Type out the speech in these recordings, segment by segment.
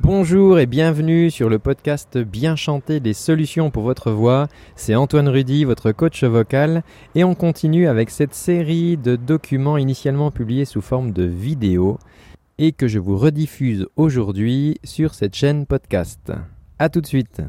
Bonjour et bienvenue sur le podcast Bien chanter des solutions pour votre voix. C'est Antoine Rudy, votre coach vocal, et on continue avec cette série de documents initialement publiés sous forme de vidéo et que je vous rediffuse aujourd'hui sur cette chaîne podcast. A tout de suite.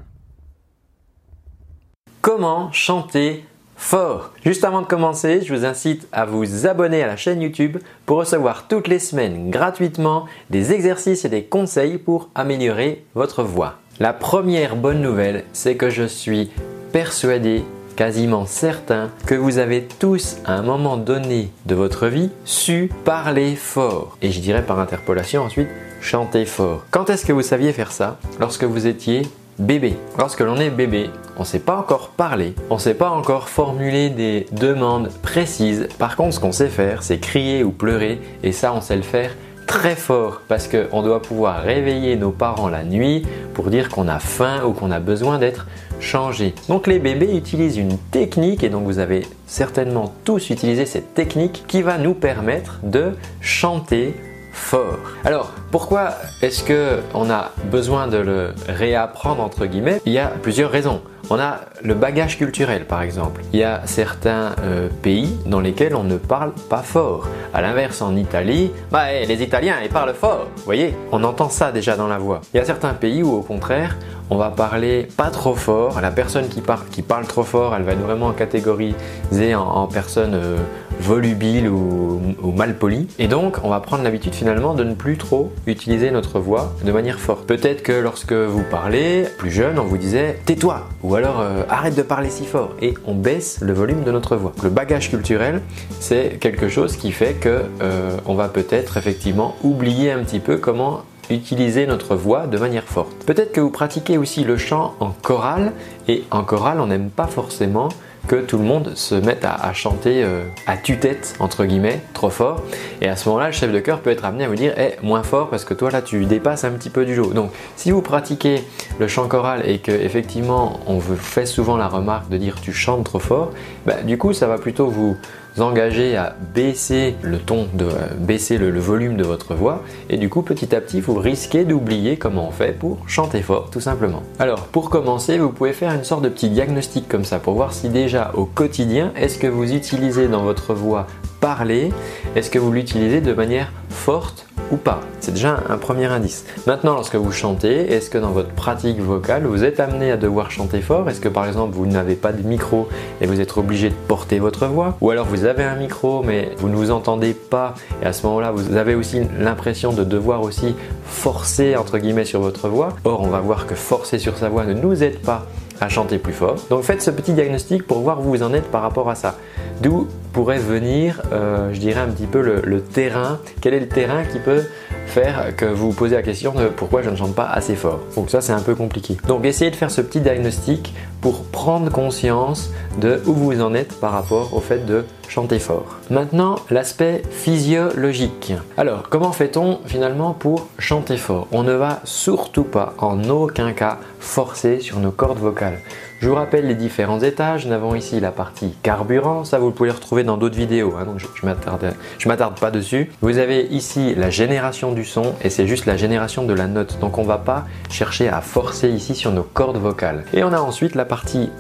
Comment chanter fort Juste avant de commencer, je vous incite à vous abonner à la chaîne YouTube pour recevoir toutes les semaines gratuitement des exercices et des conseils pour améliorer votre voix. La première bonne nouvelle, c'est que je suis persuadé quasiment certain que vous avez tous à un moment donné de votre vie su parler fort. Et je dirais par interpolation ensuite chanter fort. Quand est-ce que vous saviez faire ça? Lorsque vous étiez bébé. Lorsque l'on est bébé, on ne sait pas encore parler, on ne sait pas encore formuler des demandes précises. Par contre, ce qu'on sait faire, c'est crier ou pleurer, et ça, on sait le faire très fort parce qu'on doit pouvoir réveiller nos parents la nuit pour dire qu'on a faim ou qu'on a besoin d'être changé. Donc les bébés utilisent une technique et donc vous avez certainement tous utilisé cette technique qui va nous permettre de chanter fort. Alors, pourquoi est-ce que on a besoin de le réapprendre entre guillemets? Il y a plusieurs raisons. On a le bagage culturel par exemple. Il y a certains euh, pays dans lesquels on ne parle pas fort. À l'inverse, en Italie, bah, eh, les Italiens ils parlent fort. Vous voyez, on entend ça déjà dans la voix. Il y a certains pays où au contraire, on va parler pas trop fort. La personne qui, parle, trop fort, elle va être vraiment catégoriser en, personne euh, volubile ou, mal polie. Et donc, on va prendre l'habitude finalement de ne plus trop utiliser notre voix de manière forte. Peut-être que lorsque vous parlez, plus jeune, on vous disait tais-toi ou alors euh, arrête de parler si fort et on baisse le volume de notre voix. Le bagage culturel, c'est quelque chose qui fait que euh, on va peut-être effectivement oublier un petit peu comment utiliser notre voix de manière forte. Peut-être que vous pratiquez aussi le chant en chorale et en chorale on n'aime pas forcément que tout le monde se mette à, chanter euh, à tue-tête, entre guillemets, trop fort. Et à ce moment-là, le chef de chœur peut être amené à vous dire eh, moins fort parce que toi là tu dépasses un petit peu du lot. Donc si vous pratiquez le chant choral et que effectivement on vous fait souvent la remarque de dire tu chantes trop fort, bah, du coup ça va plutôt vous engager à baisser le ton, de, baisser le, volume de votre voix et du coup petit à petit vous risquez d'oublier comment on fait pour chanter fort tout simplement. Alors pour commencer vous pouvez faire une sorte de petit diagnostic comme ça pour voir si déjà au quotidien est-ce que vous utilisez dans votre voix parler, est-ce que vous l'utilisez de manière forte ou pas. C'est déjà un premier indice. Maintenant, lorsque vous chantez, est-ce que dans votre pratique vocale, vous êtes amené à devoir chanter fort? Est-ce que par exemple, vous n'avez pas de micro et vous êtes obligé de porter votre voix? Ou alors vous avez un micro mais vous ne vous entendez pas et à ce moment-là, vous avez aussi l'impression de devoir aussi forcer entre guillemets sur votre voix? Or, on va voir que forcer sur sa voix ne nous aide pas à chanter plus fort. Donc faites ce petit diagnostic pour voir où vous en êtes par rapport à ça. D'où pourrait venir, euh, je dirais un petit peu le, terrain. Quel est le terrain qui peut faire que vous vous posez la question de pourquoi je ne chante pas assez fort? Donc ça c'est un peu compliqué. Donc essayez de faire ce petit diagnostic pour prendre conscience de où vous en êtes par rapport au fait de chanter fort. Maintenant, l'aspect physiologique. Alors, comment fait-on finalement pour chanter fort? On ne va surtout pas, en aucun cas, forcer sur nos cordes vocales. Je vous rappelle les différents étages. Nous avons ici la partie carburant. Ça, vous pouvez le retrouver dans d'autres vidéos. Hein, donc, je ne m'attarde pas dessus. Vous avez ici la génération du son et c'est juste la génération de la note. Donc, on ne va pas chercher à forcer ici sur nos cordes vocales. Et on a ensuite la partie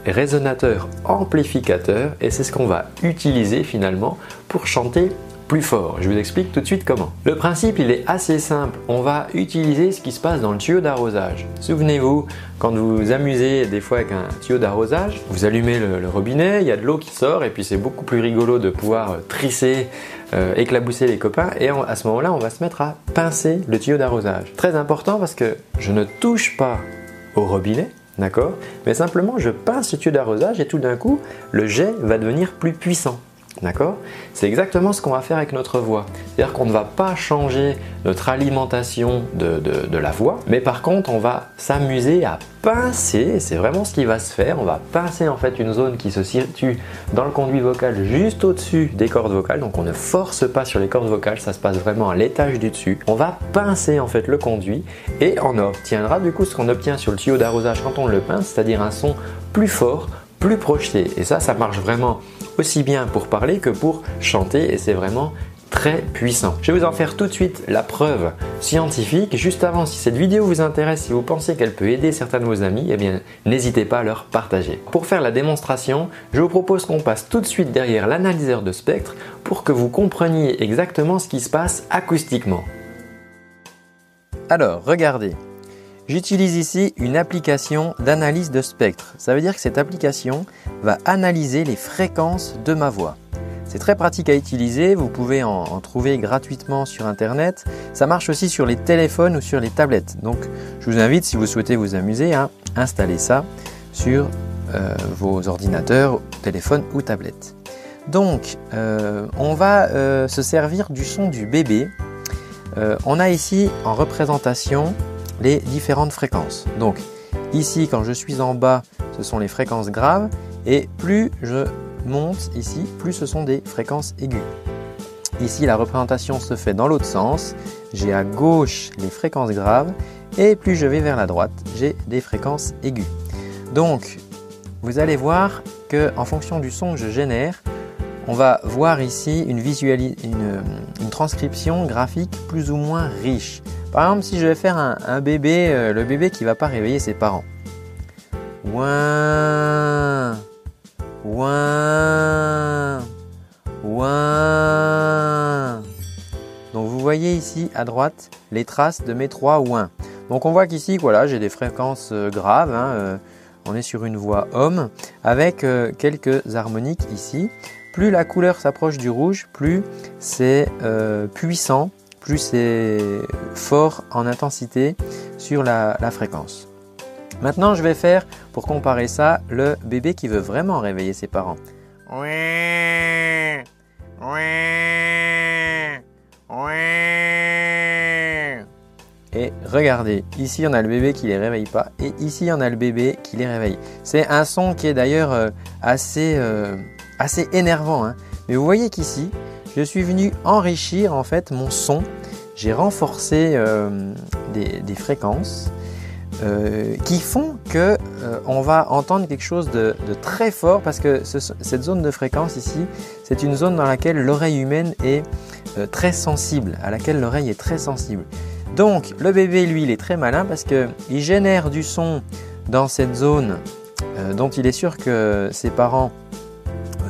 résonateur amplificateur et c'est ce qu'on va utiliser finalement pour chanter plus fort. Je vous explique tout de suite comment. Le principe, il est assez simple. On va utiliser ce qui se passe dans le tuyau d'arrosage. Souvenez-vous, quand vous vous amusez des fois avec un tuyau d'arrosage, vous allumez le, robinet, il y a de l'eau qui sort et puis c'est beaucoup plus rigolo de pouvoir euh, trisser, euh, éclabousser les copains et à ce moment-là, on va se mettre à pincer le tuyau d'arrosage. Très important parce que je ne touche pas au robinet, d'accord? Mais simplement, je pince le tuyau d'arrosage et tout d'un coup, le jet va devenir plus puissant. D'accord? C'est exactement ce qu'on va faire avec notre voix. C'est-à-dire qu'on ne va pas changer notre alimentation de, la voix, mais par contre, on va s'amuser à pincer, c'est vraiment ce qui va se faire, on va pincer en fait une zone qui se situe dans le conduit vocal juste au-dessus des cordes vocales, donc on ne force pas sur les cordes vocales, ça se passe vraiment à l'étage du dessus. On va pincer en fait le conduit et on obtiendra du coup ce qu'on obtient sur le tuyau d'arrosage quand on le pince, c'est-à-dire un son plus fort, plus projeté. Et ça, ça marche vraiment aussi bien pour parler que pour chanter et c'est vraiment très puissant. Je vais vous en faire tout de suite la preuve scientifique. Juste avant, si cette vidéo vous intéresse, si vous pensez qu'elle peut aider certains de vos amis, eh bien n'hésitez pas à leur partager. Pour faire la démonstration, je vous propose qu'on passe tout de suite derrière l'analyseur de spectre pour que vous compreniez exactement ce qui se passe acoustiquement. Alors, regardez. J'utilise ici une application d'analyse de spectre. Ça veut dire que cette application va analyser les fréquences de ma voix. C'est très pratique à utiliser, vous pouvez en, trouver gratuitement sur Internet. Ça marche aussi sur les téléphones ou sur les tablettes. Donc je vous invite, si vous souhaitez vous amuser, à installer ça sur euh, vos ordinateurs, téléphones ou tablettes. Donc euh, on va euh, se servir du son du bébé. on a ici en représentation les différentes fréquences. Donc ici quand je suis en bas, ce sont les fréquences graves et plus je monte ici, plus ce sont des fréquences aiguës. Ici la représentation se fait dans l'autre sens. J'ai à gauche les fréquences graves et plus je vais vers la droite, j'ai des fréquences aiguës. Donc vous allez voir que en fonction du son que je génère, on va voir ici une, transcription graphique plus ou moins riche. Par exemple, si je vais faire un, bébé, euh, le bébé qui ne va pas réveiller ses parents. Ouin, ouin, ouin. Donc vous voyez ici à droite les traces de mes trois ouin. Donc on voit qu'ici, voilà, j'ai des fréquences euh, graves. Hein, euh, on est sur une voix homme avec quelques harmoniques ici. Plus la couleur s'approche du rouge, plus c'est puissant plus c'est fort en intensité sur la, fréquence. Maintenant, je vais faire, pour comparer ça, le bébé qui veut vraiment réveiller ses parents. Et regardez, ici on a le bébé qui les réveille pas et ici on a le bébé qui les réveille. C'est un son qui est d'ailleurs euh, assez, euh, assez énervant. Hein. Mais vous voyez qu'ici, je suis venu enrichir en fait mon son. J'ai renforcé euh, des, fréquences euh, qui font que euh, on va entendre quelque chose de, très fort parce que cette zone de fréquence ici, c'est une zone dans laquelle l'oreille humaine est très sensible, à laquelle l'oreille est très sensible. Donc le bébé, lui, il est très malin parce qu'il génère du son dans cette zone dont il est sûr que ses parents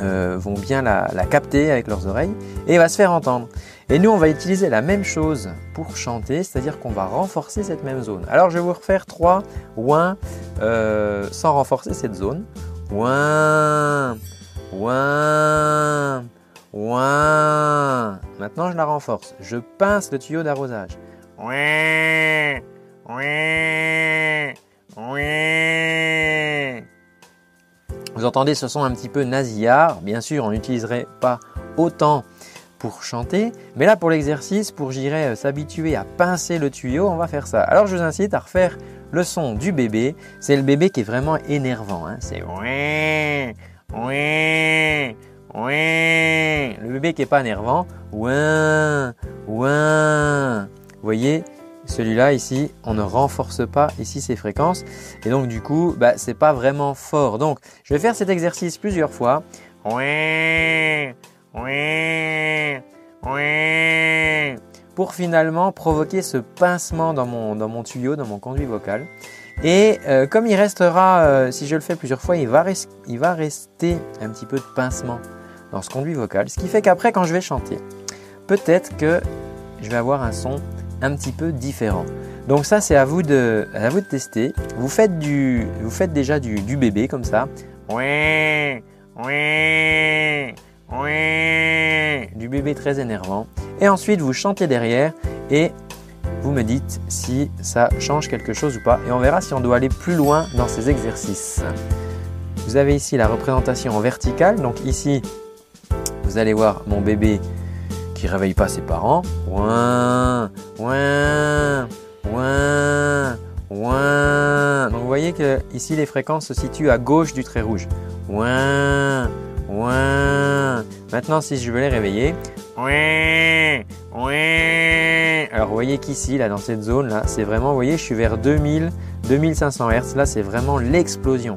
euh, vont bien la, capter avec leurs oreilles et va se faire entendre. Et nous, on va utiliser la même chose pour chanter, c'est-à-dire qu'on va renforcer cette même zone. Alors, je vais vous refaire trois ouin euh, sans renforcer cette zone. Ouin, ouin, ouin. Maintenant, je la renforce. Je pince le tuyau d'arrosage. Ouin, ouin, ouin. Vous entendez ce son un petit peu nasillard. Bien sûr, on n'utiliserait pas autant pour chanter. Mais là, pour l'exercice, pour j'irai euh, s'habituer à pincer le tuyau, on va faire ça. Alors, je vous incite à refaire le son du bébé. C'est le bébé qui est vraiment énervant. Hein. C'est ouin, ouin, ouin. Le bébé qui est pas énervant. Ouin, ouin. Vous voyez, celui-là ici, on ne renforce pas ici ces fréquences et donc du coup, bah, c'est pas vraiment fort. Donc, je vais faire cet exercice plusieurs fois. Pour finalement provoquer ce pincement dans mon, tuyau, dans mon conduit vocal. Et euh, comme il restera, euh, si je le fais plusieurs fois, il va rester un petit peu de pincement dans ce conduit vocal. Ce qui fait qu'après, quand je vais chanter, peut-être que je vais avoir un son un petit peu différent. Donc ça, c'est à vous de, à vous de tester. Vous faites, du, vous faites déjà du, bébé comme ça. Du bébé très énervant. Et ensuite, vous chantez derrière et vous me dites si ça change quelque chose ou pas. Et on verra si on doit aller plus loin dans ces exercices. Vous avez ici la représentation en verticale. Donc ici, vous allez voir mon bébé qui réveille pas ses parents. Donc vous voyez que ici les fréquences se situent à gauche du trait rouge. Maintenant si je veux les réveiller. Alors vous voyez qu'ici, là dans cette zone là, c'est vraiment, vous voyez, je suis vers 2000, 2500 Hz. Là c'est vraiment l'explosion.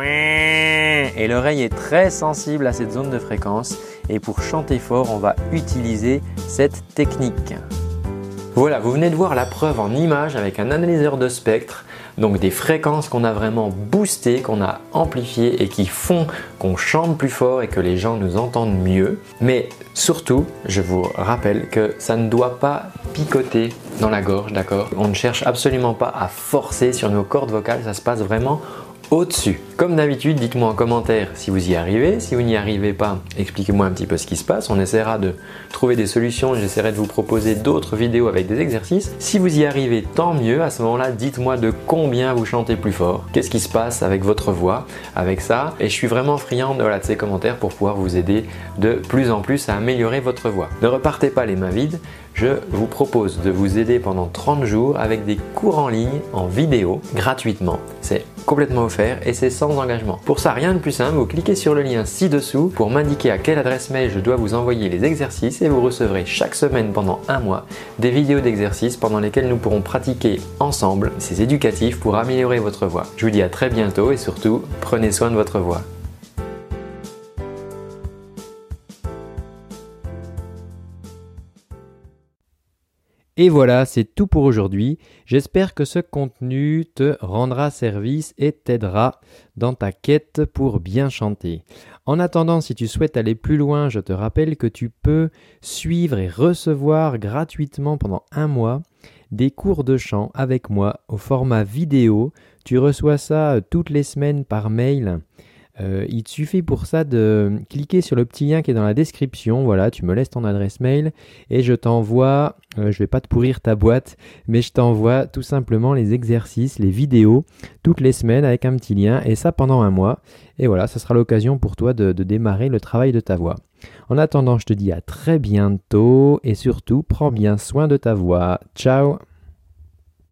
Et l'oreille est très sensible à cette zone de fréquence et pour chanter fort, on va utiliser cette technique. Voilà, vous venez de voir la preuve en image avec un analyseur de spectre, donc des fréquences qu'on a vraiment boostées, qu'on a amplifiées et qui font qu'on chante plus fort et que les gens nous entendent mieux. Mais surtout, je vous rappelle que ça ne doit pas picoter dans la gorge, d'accord? On ne cherche absolument pas à forcer sur nos cordes vocales, ça se passe vraiment au-dessus. Comme d'habitude, dites-moi en commentaire si vous y arrivez. Si vous n'y arrivez pas, expliquez-moi un petit peu ce qui se passe. On essaiera de trouver des solutions. J'essaierai de vous proposer d'autres vidéos avec des exercices. Si vous y arrivez, tant mieux. À ce moment-là, dites-moi de combien vous chantez plus fort. Qu'est-ce qui se passe avec votre voix, avec ça? Et je suis vraiment friand de, de ces commentaires pour pouvoir vous aider de plus en plus à améliorer votre voix. Ne repartez pas les mains vides je vous propose de vous aider pendant 30 jours avec des cours en ligne en vidéo gratuitement. C'est complètement offert et c'est sans Pour ça, rien de plus simple, vous cliquez sur le lien ci-dessous pour m'indiquer à quelle adresse mail je dois vous envoyer les exercices et vous recevrez chaque semaine pendant un mois des vidéos d'exercices pendant lesquelles nous pourrons pratiquer ensemble ces éducatifs pour améliorer votre voix. Je vous dis à très bientôt et surtout, prenez soin de votre voix. Et voilà, c'est tout pour aujourd'hui. J'espère que ce contenu te rendra service et t'aidera dans ta quête pour bien chanter. En attendant, si tu souhaites aller plus loin, je te rappelle que tu peux suivre et recevoir gratuitement pendant un mois des cours de chant avec moi au format vidéo. Tu reçois ça toutes les semaines par mail euh, il te suffit pour ça de cliquer sur le petit lien qui est dans la description. Voilà, tu me laisses ton adresse mail et je t'envoie, euh, je vais pas te pourrir ta boîte, mais je t'envoie tout simplement les exercices, les vidéos toutes les semaines avec un petit lien et ça pendant un mois. Et voilà, ça sera l'occasion pour toi de démarrer le travail de ta voix. En attendant, je te dis à très bientôt et surtout, prends bien soin de ta voix. Ciao